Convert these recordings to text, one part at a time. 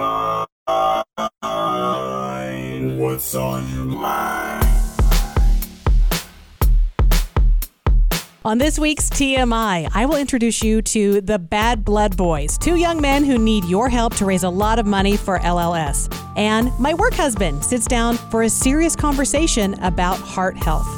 mind? What's on your mind? On this week's TMI, I will introduce you to the Bad Blood Boys, two young men who need your help to raise a lot of money for LLS. And my work husband sits down for a serious conversation about heart health.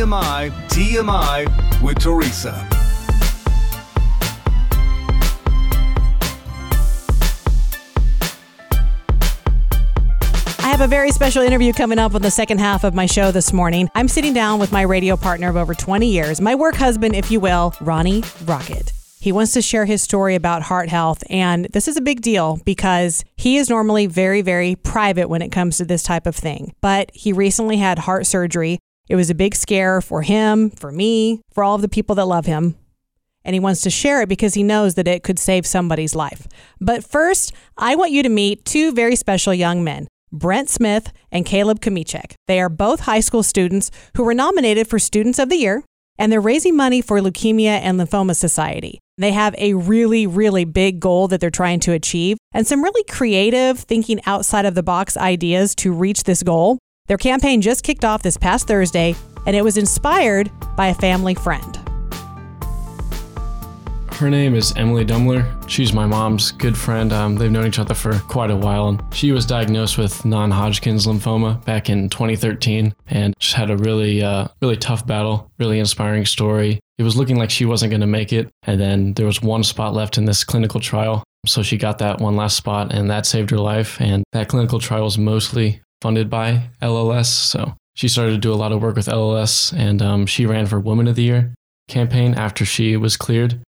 TMI, TMI, with Teresa. I have a very special interview coming up on the second half of my show this morning. I'm sitting down with my radio partner of over 20 years, my work husband, if you will, Ronnie Rocket. He wants to share his story about heart health, and this is a big deal because he is normally very, very private when it comes to this type of thing. But he recently had heart surgery. It was a big scare for him, for me, for all of the people that love him and he wants to share it because he knows that it could save somebody's life. But first, I want you to meet two very special young men. Brent Smith and Caleb Kmiecik. They are both high school students who were nominated for Students of the Year, and they're raising money for Leukemia and Lymphoma Society. They have a really, really big goal that they're trying to achieve, and some really creative, thinking outside of the box ideas to reach this goal. Their campaign just kicked off this past Thursday, and it was inspired by a family friend. Her name is Emily Dumler. She's my mom's good friend. Um, they've known each other for quite a while. And she was diagnosed with non-Hodgkin's lymphoma back in 2013, and just had a really, uh, really tough battle. Really inspiring story. It was looking like she wasn't going to make it, and then there was one spot left in this clinical trial. So she got that one last spot, and that saved her life. And that clinical trial was mostly funded by LLS. So she started to do a lot of work with LLS, and um, she ran for Woman of the Year campaign after she was cleared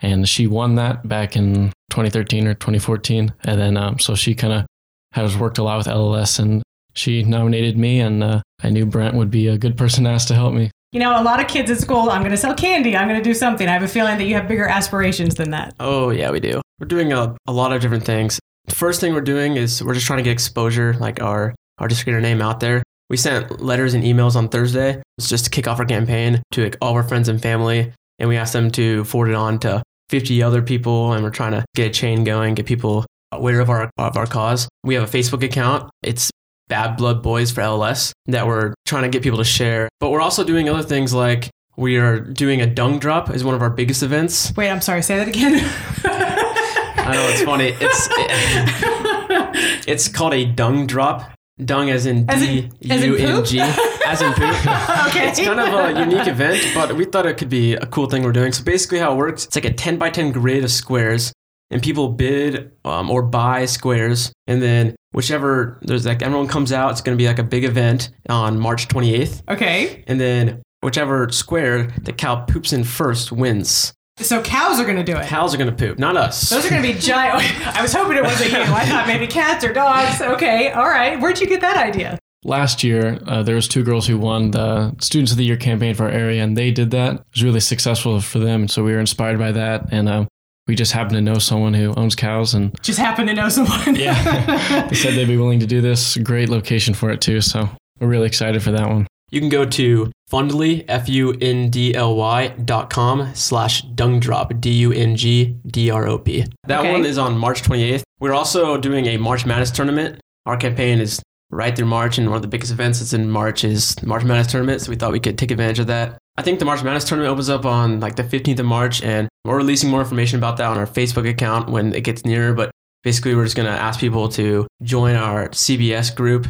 and she won that back in 2013 or 2014 and then um, so she kind of has worked a lot with lls and she nominated me and uh, i knew brent would be a good person to ask to help me You know, a lot of kids at school, I'm going to sell candy, I'm going to do something. I have a feeling that you have bigger aspirations than that. Oh, yeah, we do. We're doing a, a lot of different things. The first thing we're doing is we're just trying to get exposure, like our, our just get our name out there. We sent letters and emails on Thursday. It's just to kick off our campaign to like, all of our friends and family. And we asked them to forward it on to 50 other people. And we're trying to get a chain going, get people aware of our, of our cause. We have a Facebook account. It's Bad Blood Boys for LLS that we're trying to get people to share. But we're also doing other things like we are doing a dung drop is one of our biggest events. Wait, I'm sorry, say that again. I know it's funny. It's it's called a dung drop. Dung as in D U N G, as in U N poop? As in poop. okay. It's kind of a unique event, but we thought it could be a cool thing we're doing. So basically, how it works, it's like a 10 by 10 grid of squares, and people bid um, or buy squares, and then whichever there's like everyone comes out, it's going to be like a big event on March 28th, okay. and then whichever square the cow poops in first wins. So cows are going to do it. Cows are going to poop, not us. Those are going to be giant. I was hoping it wasn't you. I thought maybe cats or dogs. Okay, all right. Where'd you get that idea? last year uh, there was two girls who won the students of the year campaign for our area and they did that it was really successful for them so we were inspired by that and um, we just happened to know someone who owns cows and Just happened to know someone. yeah they said they'd be willing to do this great location for it too so we're really excited for that one You can go to Fundly, F-U-N-D-L-Y dot com slash dung drop, D-U-N-G-D-R-O-P. That Okay. one is on March 28th. We're also doing a March Madness tournament. Our campaign is right through March, and one of the biggest events that's in March is the March Madness tournament, so we thought we could take advantage of that. I think the March Madness tournament opens up on like the 15th of March, and we're releasing more information about that on our Facebook account when it gets nearer, but basically we're just going to ask people to join our CBS group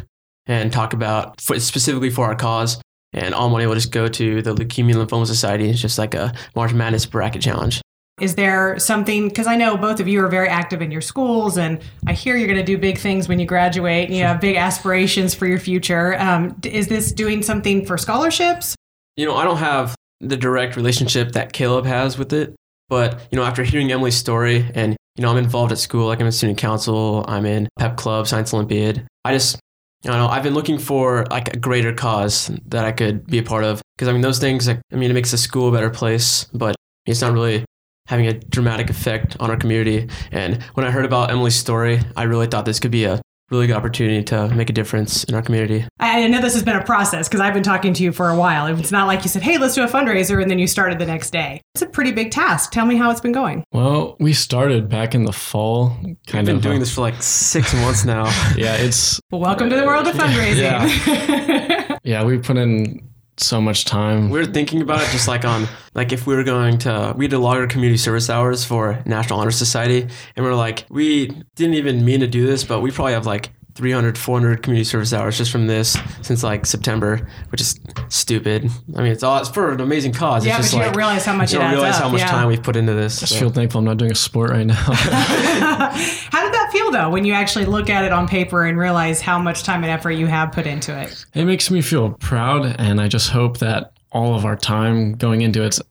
and talk about for, specifically for our cause and all money will just go to the Leukemia and Lymphoma Society. It's just like a March Madness bracket challenge. Is there something, because I know both of you are very active in your schools, and I hear you're going to do big things when you graduate and you have big aspirations for your future. Um, is this doing something for scholarships? You know, I don't have the direct relationship that Caleb has with it, but you know, after hearing Emily's story and you know, I'm involved at school, like I'm in student council, I'm in pep club, science olympiad. I just I don't know, I've been looking for like a greater cause that I could be a part of because I mean those things like I mean it makes the school a better place, but it's not really having a dramatic effect on our community. And when I heard about Emily's story, I really thought this could be a really good opportunity to make a difference in our community. I I know this has been a process because I've been talking to you for a while. It's not like you said, hey, let's do a fundraiser, and then you started the next day. It's a pretty big task. Tell me how it's been going. Well, we started back in the fall. Kind I've been of doing uh, this for like six months now. Yeah, it's Well, welcome to the world of fundraising. yeah. We put in so much time. we were thinking about it just like on like if we were going to we did a lot of community service hours for National Honor Society and we are like we didn't even mean to do this but we probably have like 300 400 community service hours just from this since like September which is stupid I mean it's all it's for an amazing cause Yeah, it's just but you like don't realize how much you it don't realize up, how much yeah. time we've put into this I so. feel thankful I'm not doing a sport right now. how did feel though when you actually look at it on paper and realize how much time and effort you have put into it? it makes me feel proud, and I just hope that all of our time going into it's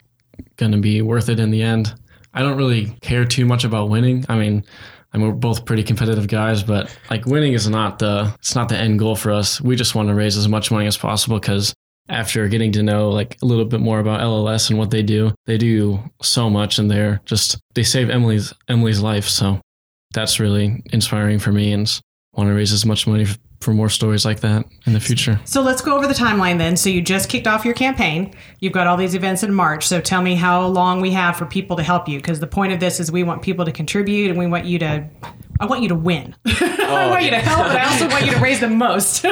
going to be worth it in the end. I don't really care too much about winning. I mean, I mean, we're both pretty competitive guys, but like winning is not the it's not the end goal for us. We just want to raise as much money as possible because after getting to know like a little bit more about LLS and what they do, they do so much, and they're just they save Emily's Emily's life. So that's really inspiring for me, and s- want to raise as much money for more stories like that in the future. So let's go over the timeline then. So you just kicked off your campaign. You've got all these events in March. So tell me how long we have for people to help you because the point of this is we want people to contribute and we want you to I want you to win. I oh, want you to help, but I also want you to raise the most.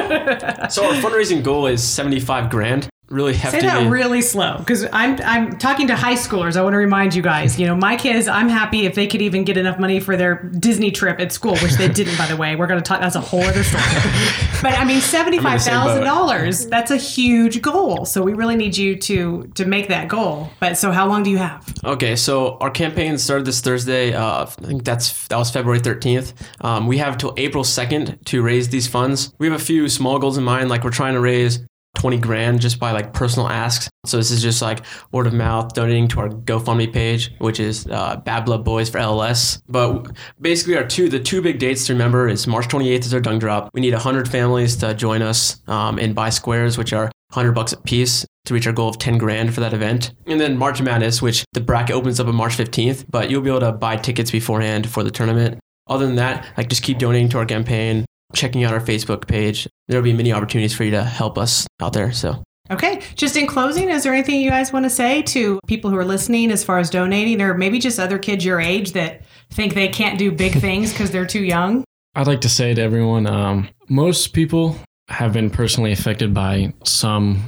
So our fundraising goal is 75 grand really hefty that really slow because I'm I'm talking to high schoolers. I want to remind you guys. You know, my kids. I'm happy if they could even get enough money for their Disney trip at school, which they didn't, by the way. We're going to talk. That's a whole other story. but I mean, seventy five thousand dollars. That's a huge goal. So we really need you to to make that goal. But so how long do you have? Okay, so our campaign started this Thursday. Uh, I think that's that was February 13th. Um, we have till April 2nd to raise these funds. We have a few small goals in mind, like we're trying to raise 20 grand just by like personal asks. So this is just like word of mouth, donating to our GoFundMe page, which is uh, Bad Blood Boys for LLS. But basically, our two the two big dates to remember is March 28th is our dung drop. We need 100 families to join us um, in buy squares, which are 100 bucks a piece to reach our goal of 10 grand for that event. And then March Madness, which the bracket opens up on March 15th, but you'll be able to buy tickets beforehand for the tournament. Other than that, like just keep donating to our campaign, checking out our Facebook page. There'll be many opportunities for you to help us out there. So Okay. Just in closing, is there anything you guys want to say to people who are listening as far as donating, or maybe just other kids your age that think they can't do big things because they're too young? I'd like to say to everyone, um, most people have been personally affected by some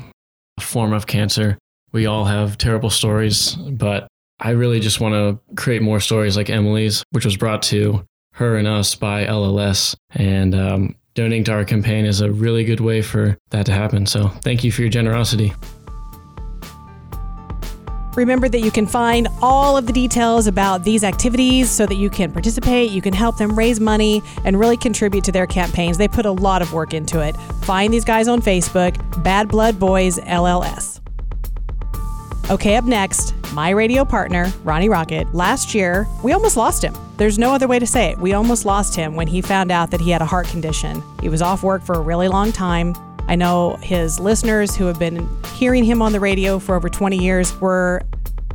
form of cancer. We all have terrible stories, but I really just want to create more stories like Emily's, which was brought to her and us by LLS. And um, donating to our campaign is a really good way for that to happen. So thank you for your generosity. Remember that you can find all of the details about these activities so that you can participate, you can help them raise money, and really contribute to their campaigns. They put a lot of work into it. Find these guys on Facebook, Bad Blood Boys LLS. Okay, up next, my radio partner, Ronnie Rocket. Last year, we almost lost him. There's no other way to say it. We almost lost him when he found out that he had a heart condition. He was off work for a really long time. I know his listeners who have been hearing him on the radio for over 20 years were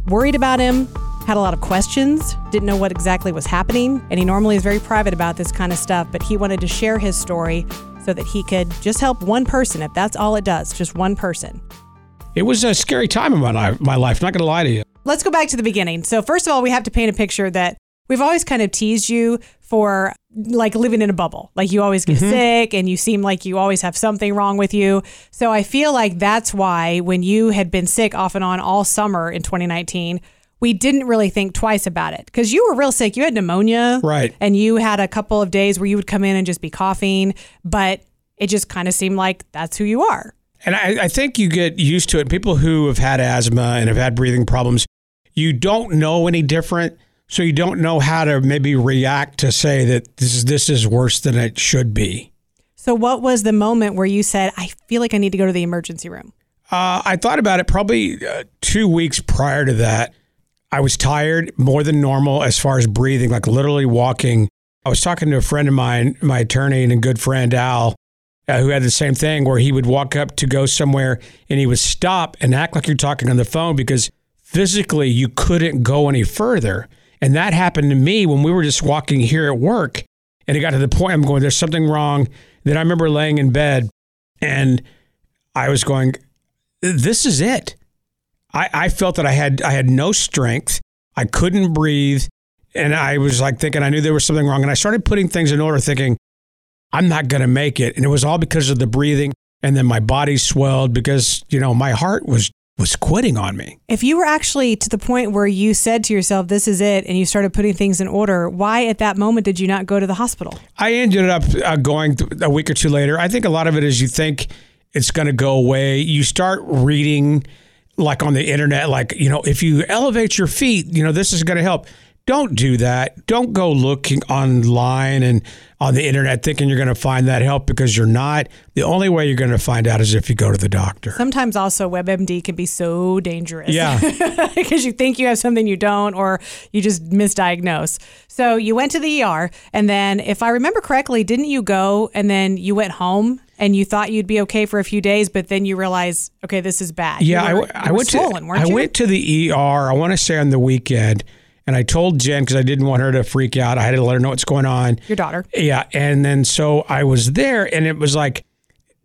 worried about him, had a lot of questions, didn't know what exactly was happening. And he normally is very private about this kind of stuff, but he wanted to share his story so that he could just help one person, if that's all it does, just one person. It was a scary time in my life. My life. Not going to lie to you. let's go back to the beginning. So first of all, we have to paint a picture that we've always kind of teased you for like living in a bubble. Like you always get mm-hmm. sick and you seem like you always have something wrong with you. So I feel like that's why when you had been sick off and on all summer in 2019, we didn't really think twice about it because you were real sick. You had pneumonia. Right. And you had a couple of days where you would come in and just be coughing, but it just kind of seemed like that's who you are. And I, I think you get used to it. People who have had asthma and have had breathing problems, you don't know any different. So you don't know how to maybe react to say that this is this is worse than it should be. So what was the moment where you said, I feel like I need to go to the emergency room? Uh, I thought about it probably uh, two weeks prior to that. I was tired more than normal as far as breathing, like literally walking. I was talking to a friend of mine, my attorney and a good friend, Al, uh, who had the same thing where he would walk up to go somewhere and he would stop and act like you're talking on the phone because physically you couldn't go any further. And that happened to me when we were just walking here at work. And it got to the point I'm going, there's something wrong. Then I remember laying in bed and I was going, this is it. I, I felt that I had I had no strength. I couldn't breathe. And I was like thinking I knew there was something wrong. And I started putting things in order, thinking, I'm not gonna make it. And it was all because of the breathing. And then my body swelled because, you know, my heart was was quitting on me. If you were actually to the point where you said to yourself, this is it, and you started putting things in order, why at that moment did you not go to the hospital? I ended up uh, going th- a week or two later. I think a lot of it is you think it's going to go away. You start reading, like on the internet, like, you know, if you elevate your feet, you know, this is going to help. Don't do that. Don't go looking online and on the internet thinking you're going to find that help because you're not. The only way you're going to find out is if you go to the doctor. Sometimes also WebMD can be so dangerous. Yeah. because you think you have something you don't, or you just misdiagnose. So you went to the ER, and then, if I remember correctly, didn't you go and then you went home and you thought you'd be okay for a few days, but then you realize, okay, this is bad. Yeah, You I, were- I were went swollen, to I you? went to the ER. I want to say on the weekend, and I told Jen because I didn't want her to freak out. I had to let her know what's going on. Your daughter. Yeah, and then so I was there, and it was like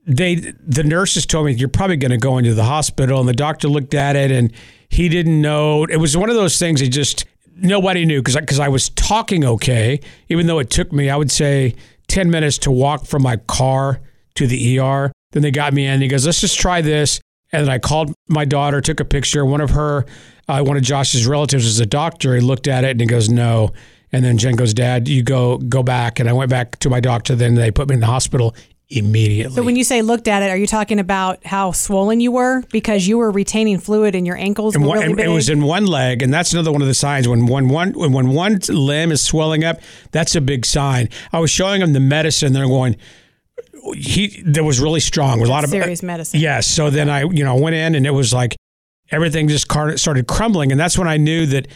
they the nurses told me you're probably going to go into the hospital, and the doctor looked at it, and he didn't know. It was one of those things. He just nobody knew because because I was talking okay, even though it took me I would say ten minutes to walk from my car to the ER. Then they got me in. He goes, let's just try this. And then I called my daughter, took a picture. One of her, uh, one of Josh's relatives is a doctor. He looked at it and he goes, no. And then Jen goes, Dad, you go go back. And I went back to my doctor. Then they put me in the hospital immediately. So when you say looked at it, are you talking about how swollen you were because you were retaining fluid in your ankles? and one, really it was in one leg, and that's another one of the signs. When one one when when one limb is swelling up, that's a big sign. I was showing them the medicine. They're going. He that was really strong. With a lot of serious medicine. Yes. So then I, you know, went in and it was like everything just car- started crumbling, and that's when I knew that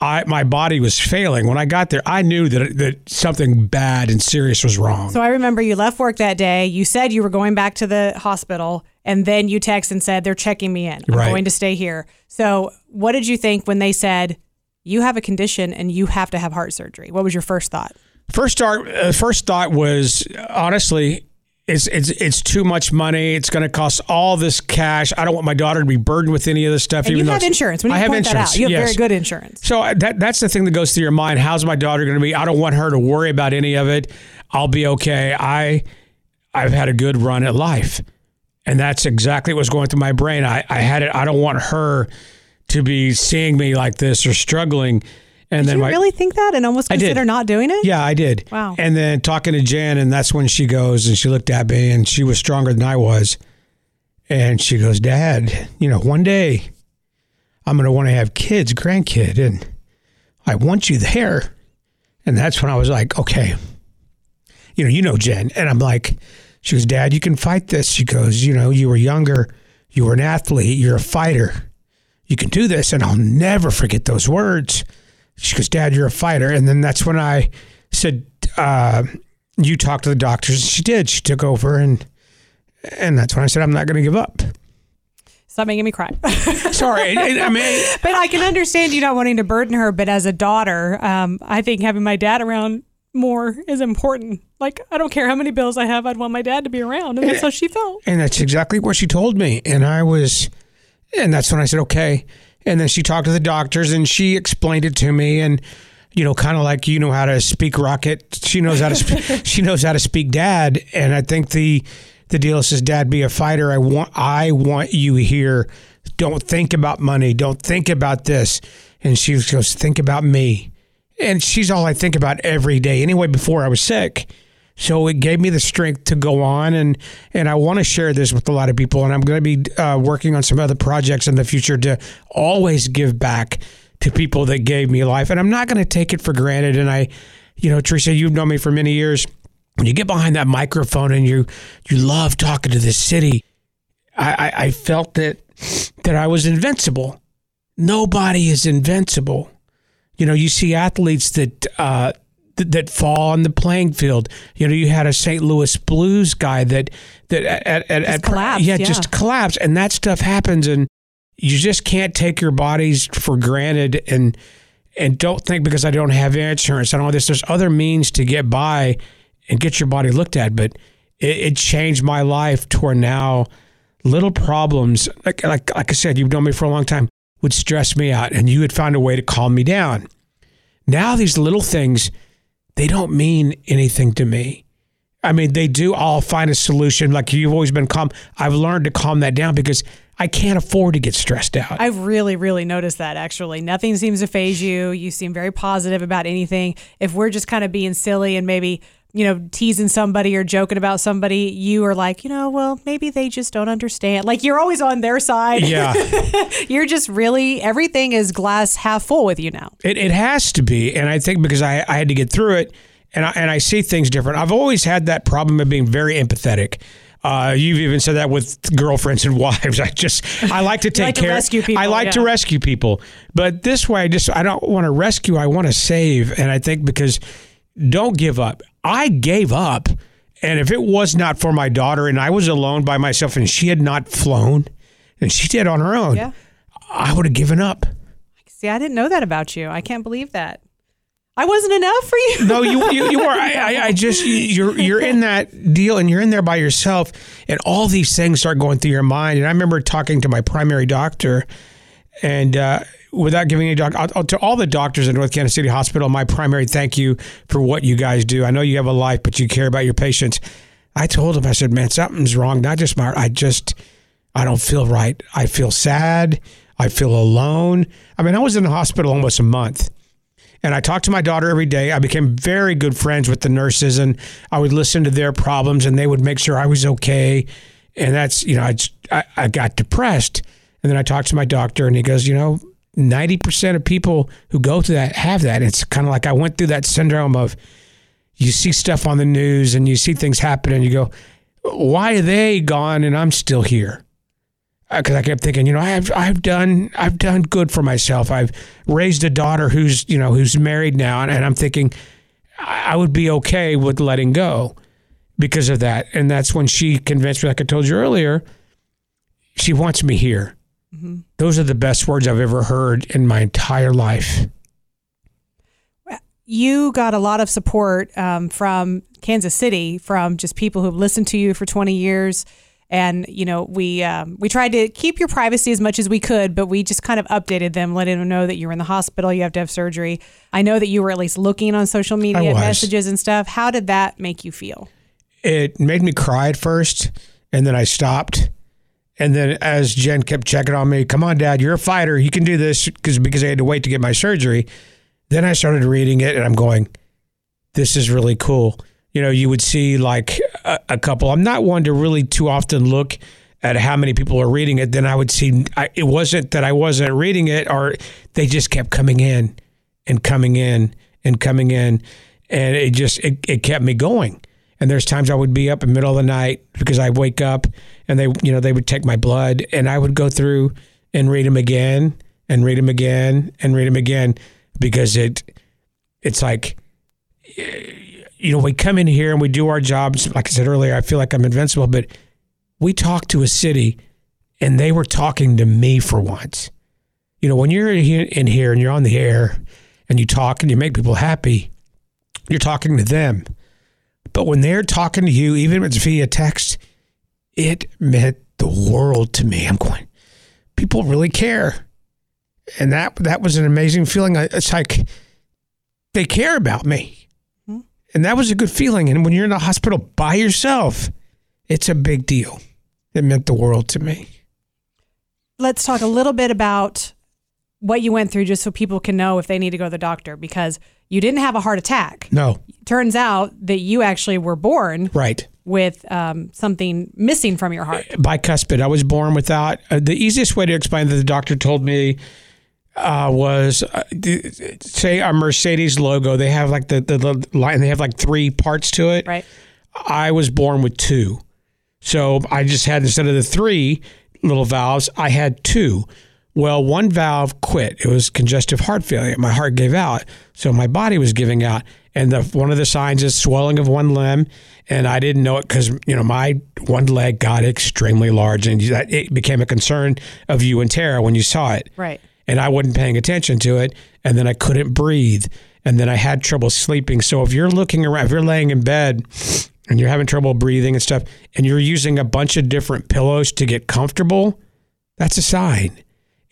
I my body was failing. When I got there, I knew that that something bad and serious was wrong. So I remember you left work that day. You said you were going back to the hospital, and then you text and said they're checking me in. I'm Right. going to stay here. So what did you think when they said you have a condition and you have to have heart surgery? What was your first thought? First start, uh, first thought was honestly, it's it's it's too much money. It's going to cost all this cash. I don't want my daughter to be burdened with any of this stuff. And you even though have insurance. When you I have insurance. out, you have yes. very good insurance. So uh, that that's the thing that goes through your mind. How's my daughter going to be? I don't want her to worry about any of it. I'll be okay. I I've had a good run at life, and that's exactly what's going through my brain. I I had it. I don't want her to be seeing me like this or struggling. And Did then you my really think that and almost consider not doing it? yeah, I did. Wow. And then talking to Jan, and that's when she goes and she looked at me and she was stronger than I was. And she goes, Dad, you know, one day I'm going to want to have kids, grandkid, and I want you there. And that's when I was like, okay, you know, you know, Jen. And I'm like, she goes, Dad, you can fight this. She goes, you know, you were younger, you were an athlete, you're a fighter. You can do this. And I'll never forget those words. She goes, Dad, you're a fighter. And then that's when I said, uh, you talk to the doctors. She did. She took over and and that's when I said, I'm not going to give up. Stop making me cry. Sorry. I, mean, but I can understand you not wanting to burden her. But as a daughter, um, I think having my dad around more is important. Like, I don't care how many bills I have, I'd want my dad to be around. And that's how she felt. and that's exactly what she told me. And I was, and that's when I said, okay. And then she talked to the doctors and she explained it to me. And, you know, kind of like you know how to speak rocket. She knows how to sp- she knows how to speak dad. And I think the the deal says, Dad, be a fighter. I want I want you here. Don't think about money. Don't think about this. And she goes, think about me. And she's all I think about every day. Anyway, before I was sick. So it gave me the strength to go on, and and I want to share this with a lot of people. And I'm going to be uh, working on some other projects in the future to always give back to people that gave me life. And I'm not going to take it for granted. And I, you know, Teresa, you've known me for many years. When you get behind that microphone and you you love talking to this city, I, I, I felt that that I was invincible. Nobody is invincible. You know, you see athletes that uh, th- that fall on the playing field. You know, you had a St. Louis Blues guy that that at, at, at collapsed, yeah, yeah. just collapsed, and that stuff happens, and you just can't take your bodies for granted. And And don't think because I don't have insurance, I don't this. There's other means to get by and get your body looked at. But it, it changed my life to where now little problems, like, like, like I said, you've known me for a long time, would stress me out and you had found a way to calm me down. Now these little things, they don't mean anything to me. I mean, they do. I'll find a solution. Like you've always been calm. I've learned to calm that down because I can't afford to get stressed out. I've really, really noticed that actually. Nothing seems to phase you. You seem very positive about anything. If we're just kind of being silly and maybe, you know, teasing somebody or joking about somebody, you are like, you know, well, maybe they just don't understand. Like you're always on their side. yeah, you're just really, everything is glass half full with you now. it, it has to be. And I think because I, I had to get through it and I, and I see things different. I've always had that problem of being very empathetic. Uh, you've even said that with girlfriends and wives. I just I like to take like to care. rescue people, I like to rescue people, but this way, I just I don't want to rescue. I want to save, and I think because don't give up. I gave up, and if it was not for my daughter, and I was alone by myself, and she had not flown, and she did on her own, Yeah. I would have given up. See, I didn't know that about you. I can't believe that. I wasn't enough for you. No, you you, you are. I, I, I just you're you're in that deal, and you're in there by yourself, and all these things start going through your mind. And I remember talking to my primary doctor, and uh, without giving any doc, to all the doctors in North Kansas City Hospital, my primary thank you for what you guys do. I know you have a life, but you care about your patients. I told him, I said, man, something's wrong. Not just my, I just, I don't feel right. I feel sad. I feel alone. I mean, I was in the hospital almost a month and I talked to my daughter every day. I became very good friends with the nurses, and I would listen to their problems, and they would make sure I was okay. And that's you know, I I, I got depressed, and then I talked to my doctor, and he goes, you know, ninety percent of people who go through that have that. It's kind of like I went through that syndrome of you see stuff on the news and you see things happen, and you go, why are they gone and I'm still here? Uh, because I kept thinking, you know, I've I've done I've done good for myself. I've raised a daughter who's you know who's married now, and, and I'm thinking I would be okay with letting go because of that. And that's when she convinced me, like I told you earlier, she wants me here. Those are the best words I've ever heard in my entire life. you got a lot of support um, from Kansas City, from just people who've listened to you for 20 years. And you know, we um, we tried to keep your privacy as much as we could, but we just kind of updated them, letting them know that you were in the hospital, you have to have surgery. I know that you were at least looking on social media messages and stuff. How did that make you feel? it made me cry at first and then I stopped. And then as Jen kept checking on me, come on, dad, you're a fighter. You can do this because because I had to wait to get my surgery. Then I started reading it and I'm going, this is really cool. You know, you would see like a, a couple. I'm not one to really too often look at how many people are reading it. Then I would see I, it wasn't that I wasn't reading it or they just kept coming in and coming in and coming in. And it just, it, it kept me going. And there's times I would be up in the middle of the night because I wake up and they, you know, they would take my blood and I would go through and read them again and read them again and read them again because it, it's like, you know, we come in here and we do our jobs. Like I said earlier, I feel like I'm invincible, but we talk to a city and they were talking to me for once. You know, when you're in here- and you're on the air and you talk and you make people happy, you're talking to them. But when they're talking to you, even if it's via text, it meant the world to me. I'm going, people really care. And that that was an amazing feeling. It's like they care about me. Hmm. And that was a good feeling. And when you're in the hospital by yourself, it's a big deal. It meant the world to me. Let's talk a little bit about what you went through, just so people can know if they need to go to the doctor, because you didn't have a heart attack. No, Turns out that you actually were born right. With um, something missing from your heart. bicuspid. I was born without. Uh, the easiest way to explain that the doctor told me uh, was uh, d- say a Mercedes logo. They have like the, the the line. They have like three parts to it. Right. I was born with two, so I just had instead of the three little valves, I had two. Well, one valve quit. It was congestive heart failure. My heart gave out, so my body was giving out. And the, one of the signs is swelling of one limb, and I didn't know it because you know my one leg got extremely large, and that it became a concern of you and Tara when you saw it Right. and I wasn't paying attention to it. and then I couldn't breathe, and then I had trouble sleeping. So if you're looking around, if you're laying in bed and you're having trouble breathing and stuff, and you're using a bunch of different pillows to get comfortable, that's a sign.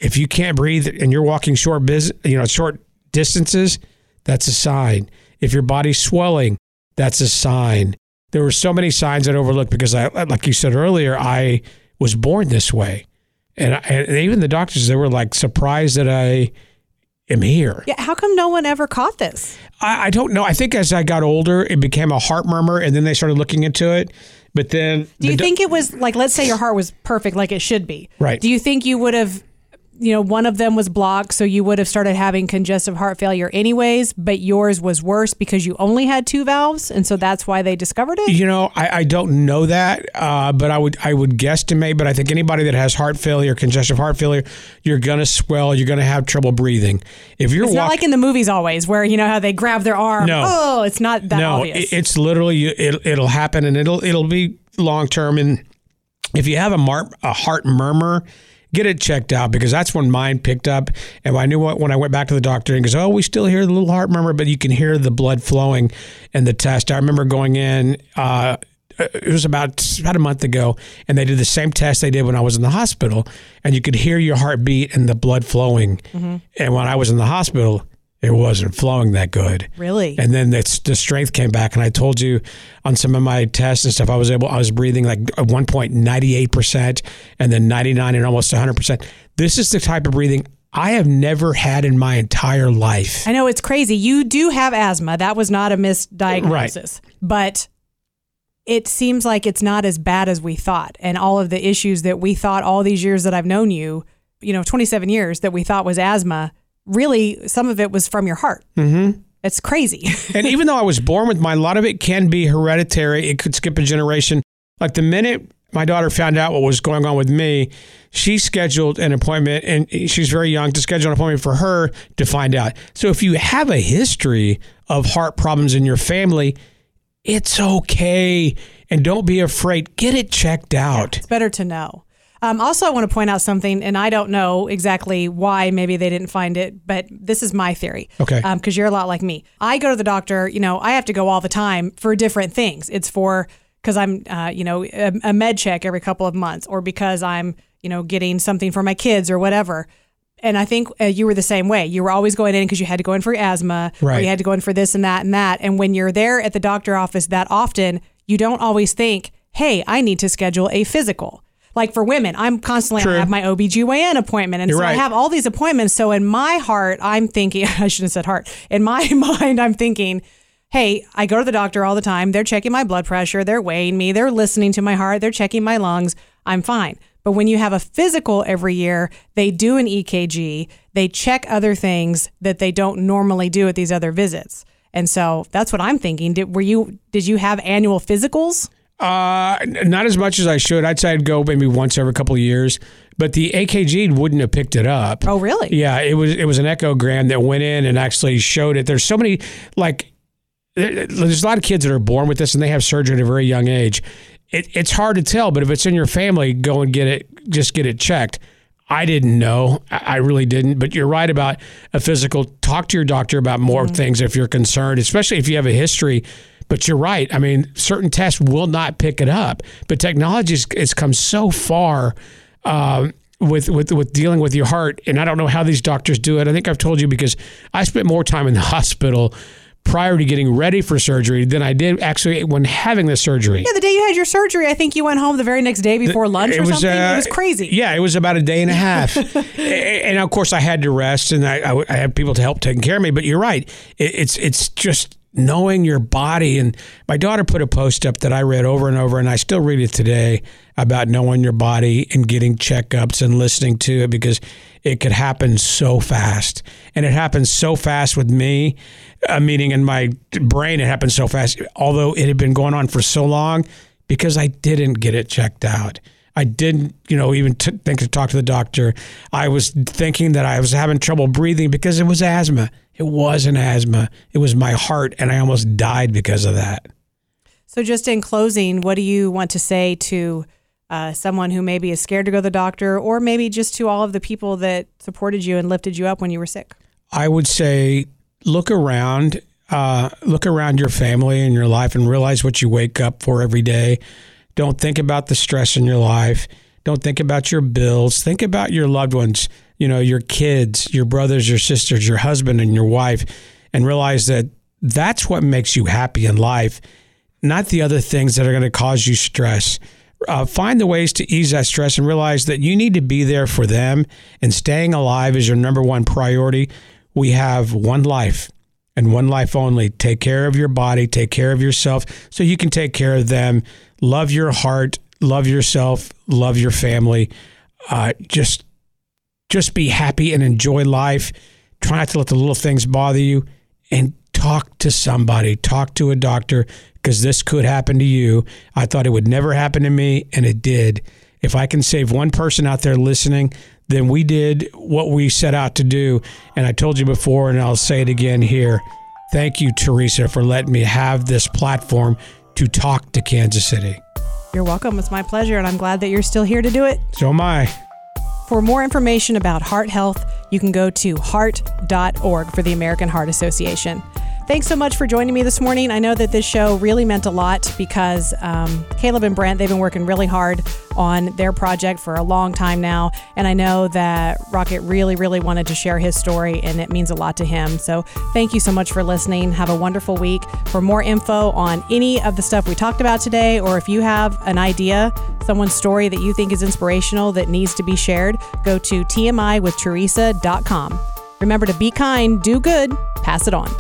If you can't breathe and you're walking short biz, you know, short distances, that's a sign. If your body's swelling, that's a sign. There were so many signs I'd overlooked because I, like you said earlier, I was born this way. And, I, and even the doctors, they were like surprised that I am here. Yeah, how come no one ever caught this? I, I don't know. I think as I got older, it became a heart murmur, and then they started looking into it. But then, Do you the think it was like, let's say your heart was perfect, like it should be? Right. Do you think you would have, you know, one of them was blocked, so you would have started having congestive heart failure anyways, but yours was worse because you only had two valves, and so that's why they discovered it? You know, I, I don't know that, uh, but I would I would guesstimate. But I think anybody that has heart failure, congestive heart failure, you're gonna swell. You're gonna have trouble breathing. If you're It's not like in the movies always, where you know how they grab their arm. No. Oh, it's not that no, obvious. it- it's literally it, it'll happen, and it'll it'll be long term. And if you have a mar- a heart murmur. Get it checked out because that's when mine picked up. And I knew what when I went back to the doctor and goes, Oh, we still hear the little heart murmur, but you can hear the blood flowing in the test. I remember going in, uh, it was about about a month ago, and they did the same test they did when I was in the hospital, and you could hear your heartbeat and the blood flowing. And when I was in the hospital, it wasn't flowing that good. really? And then it's, the strength came back, and I told you on some of my tests and stuff, I was able, I was breathing like at one point ninety eight percent, and then ninety nine and almost hundred percent. This is the type of breathing I have never had in my entire life. I know it's crazy. You do have asthma. That was not a misdiagnosis. But it seems like it's not as bad as we thought. And all of the issues that we thought all these years that I've known you, you know, 27 years that we thought was asthma, really some of it was from your heart. Mm-hmm. It's crazy. and even though I was born with mine, a lot of it can be hereditary. It could skip a generation. Like the minute my daughter found out what was going on with me, she scheduled an appointment, and she's very young to schedule an appointment for her to find out. So if you have a history of heart problems in your family, it's okay. And don't be afraid. Get it checked out. It's better to know. Um, also, I want to point out something, and I don't know exactly why maybe they didn't find it, but this is my theory. Okay. Because you're a lot like me. I go to the doctor, you know, I have to go all the time for different things. It's for, because I'm, uh, you know, a, a med check every couple of months, or because I'm, you know, getting something for my kids or whatever. And I think uh, you were the same way. You were always going in because you had to go in for asthma, or Right. you had to go in for this and that and that. And when you're there at the doctor office that often, you don't always think, hey, I need to schedule a physical. Like for women, I'm constantly, True. I have my OBGYN appointment. And You're so I have all these appointments. So in my heart, I'm thinking, I shouldn't have said heart. In my mind, I'm thinking, hey, I go to the doctor all the time. They're checking my blood pressure, they're weighing me, they're listening to my heart, they're checking my lungs. I'm fine. But when you have a physical every year, they do an EKG, they check other things that they don't normally do at these other visits. And so that's what I'm thinking. Did were you did you have annual physicals? Uh, not as much as I should. I'd say I'd go maybe once every couple of years, but the EKG wouldn't have picked it up. Oh, really? Yeah, it was it was an echogram that went in and actually showed it. There's so many like there's a lot of kids that are born with this and they have surgery at a very young age. It, it's hard to tell, but if it's in your family, go and get it. Just get it checked. I didn't know. I I really didn't. But you're right about a physical. Talk to your doctor about more things if you're concerned, especially if you have a history. But you're right. I mean, certain tests will not pick it up. But technology has, come so far um, with with with dealing with your heart, and I don't know how these doctors do it. I think I've told you because I spent more time in the hospital prior to getting ready for surgery than I did actually when having the surgery. Yeah, the day you had your surgery, I think you went home the very next day before lunch or something. it was crazy. Yeah, it was about a day and a half, and of course I had to rest, and I, I, I had people to help taking care of me. But you're right; it, it's it's just knowing your body. And my daughter put a post up that I read over and over, and I still read it today about knowing your body and getting checkups and listening to it because it could happen so fast, and it happened so fast with me. Uh, meaning in my brain, it happened so fast. Although it had been going on for so long, because I didn't get it checked out. I didn't, you know, even t- think to talk to the doctor. I was thinking that I was having trouble breathing because it was asthma. It wasn't asthma. It was my heart, and I almost died because of that. So, just in closing, what do you want to say to uh, someone who maybe is scared to go to the doctor, or maybe just to all of the people that supported you and lifted you up when you were sick? I would say look around, uh, look around your family and your life, and realize what you wake up for every day. Don't think about the stress in your life. Don't think about your bills. Think about your loved ones. You know, your kids, your brothers, your sisters, your husband, and your wife, and realize that that's what makes you happy in life, not the other things that are going to cause you stress. Uh, find the ways to ease that stress and realize that you need to be there for them, and staying alive is your number one priority. We have one life and one life only. Take care of your body, take care of yourself so you can take care of them. Love your heart, love yourself, love your family. Uh, just just be happy and enjoy life. Try not to let the little things bother you and talk to somebody, talk to a doctor because this could happen to you. I thought it would never happen to me and it did. If I can save one person out there listening, then we did what we set out to do. And I told you before, and I'll say it again here. Thank you, Teresa, for letting me have this platform to talk to Kansas City. You're welcome. It's my pleasure, and I'm glad that you're still here to do it. So am I. For more information about heart health, you can go to heart.org for the American Heart Association. Thanks so much for joining me this morning. I know that this show really meant a lot because um, Caleb and Brent, they've been working really hard on their project for a long time now. And I know that Rocket really, really wanted to share his story, and it means a lot to him. So thank you so much for listening. Have a wonderful week. For more info on any of the stuff we talked about today, or if you have an idea, someone's story that you think is inspirational that needs to be shared, go to tmiwiththeresa.com. Remember to be kind, do good, pass it on.